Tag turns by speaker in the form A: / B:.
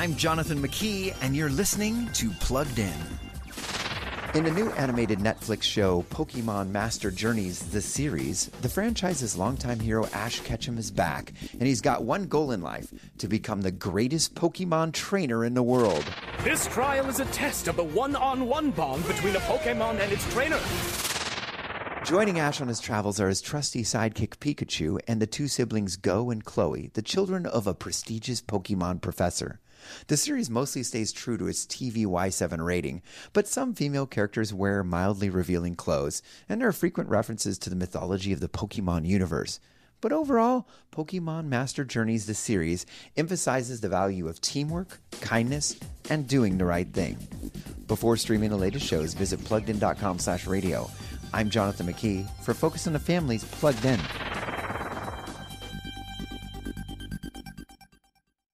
A: I'm Jonathan McKee, and you're listening to Plugged In. In the new animated Netflix show Pokemon Master Journeys, the series, the franchise's longtime hero Ash Ketchum is back, and he's got one goal in life to become the greatest Pokemon trainer in the world.
B: This trial is a test of the one on one bond between a Pokemon and its trainer.
A: Joining Ash on his travels are his trusty sidekick Pikachu and the two siblings Goh and Chloe, the children of a prestigious Pokemon professor. The series mostly stays true to its TV Y7 rating, but some female characters wear mildly revealing clothes, and there are frequent references to the mythology of the Pokemon universe. But overall, Pokemon Master Journeys the series emphasizes the value of teamwork, kindness, and doing the right thing. Before streaming the latest shows, visit pluggedin.com slash radio. I'm Jonathan McKee for Focus on the Family's Plugged In.